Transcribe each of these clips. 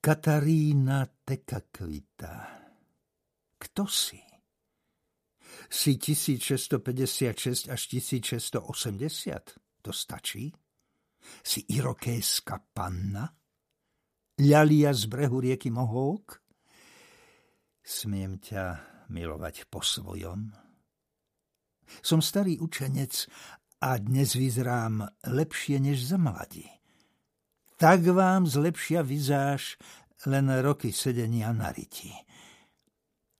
Katarína Tekakvita. Kto si? Si 1656 až 1680? To stačí? Si irokéska panna? Ľalia z brehu rieky Mohók? Smiem ťa milovať po svojom? Som starý učenec a dnes vyzerám lepšie než za mladí tak vám zlepšia vizáž len roky sedenia na riti.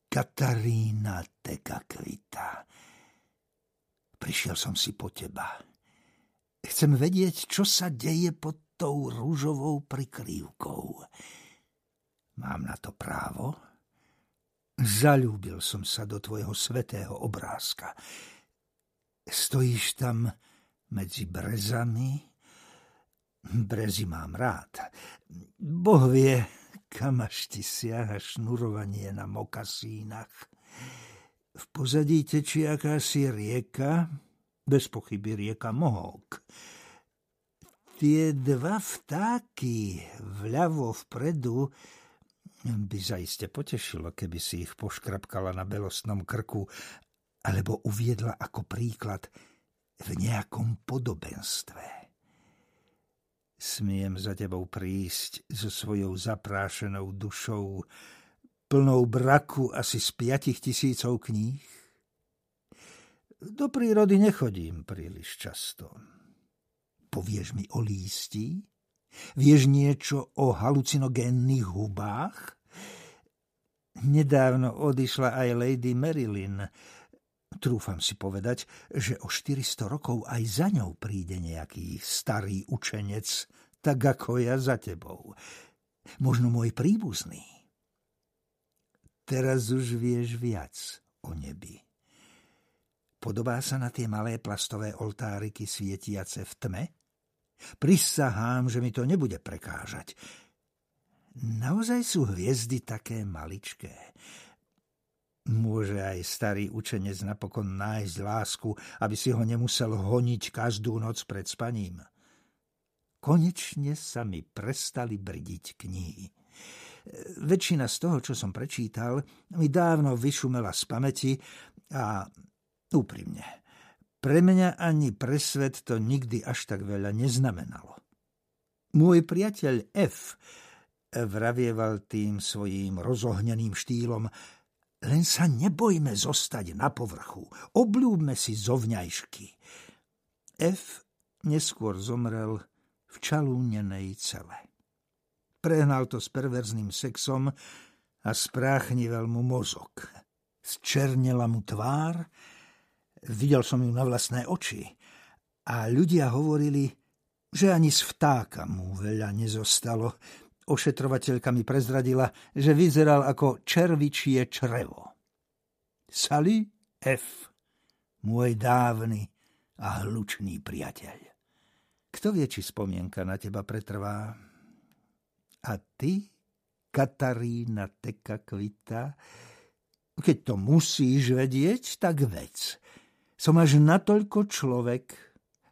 Katarína Tekakvita. Prišiel som si po teba. Chcem vedieť, čo sa deje pod tou rúžovou prikrývkou. Mám na to právo? Zalúbil som sa do tvojho svetého obrázka. Stojíš tam medzi brezami, Brezy mám rád. Boh vie, kam až ti siaha šnurovanie na mokasínach. V pozadí tečí akási rieka, bez pochyby rieka Mohok. Tie dva vtáky vľavo vpredu by zaiste potešilo, keby si ich poškrapkala na belostnom krku alebo uviedla ako príklad v nejakom podobenstve. Smiem za tebou prísť so svojou zaprášenou dušou, plnou braku asi z piatich tisícov kníh? Do prírody nechodím príliš často. Povieš mi o lístí? Vieš niečo o halucinogénnych hubách? Nedávno odišla aj Lady Marilyn. Trúfam si povedať, že o 400 rokov aj za ňou príde nejaký starý učenec, tak ako ja za tebou. Možno môj príbuzný. Teraz už vieš viac o nebi. Podobá sa na tie malé plastové oltáriky svietiace v tme? Prisahám, že mi to nebude prekážať. Naozaj sú hviezdy také maličké. Môže aj starý učenec napokon nájsť lásku, aby si ho nemusel honiť každú noc pred spaním. Konečne sa mi prestali brdiť knihy. Väčšina z toho, čo som prečítal, mi dávno vyšumela z pamäti a úprimne. Pre mňa ani pre svet to nikdy až tak veľa neznamenalo. Môj priateľ F vravieval tým svojím rozohneným štýlom len sa nebojme zostať na povrchu. Obľúbme si zovňajšky. F neskôr zomrel v čalúnenej cele. Prehnal to s perverzným sexom a spráchnivel mu mozog. Zčernela mu tvár, videl som ju na vlastné oči a ľudia hovorili, že ani z vtáka mu veľa nezostalo, Ošetrovateľka mi prezradila, že vyzeral ako červičie črevo. Sally F., môj dávny a hlučný priateľ. Kto vie, či spomienka na teba pretrvá? A ty, Katarína Teka Kvita, keď to musíš vedieť, tak vec. Som až natoľko človek,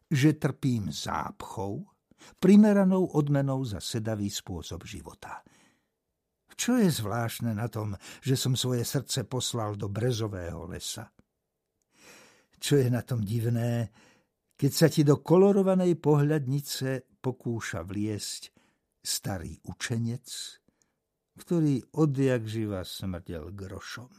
že trpím zápchou, primeranou odmenou za sedavý spôsob života. Čo je zvláštne na tom, že som svoje srdce poslal do brezového lesa? Čo je na tom divné, keď sa ti do kolorovanej pohľadnice pokúša vliesť starý učenec, ktorý odjak živa smrdel grošom?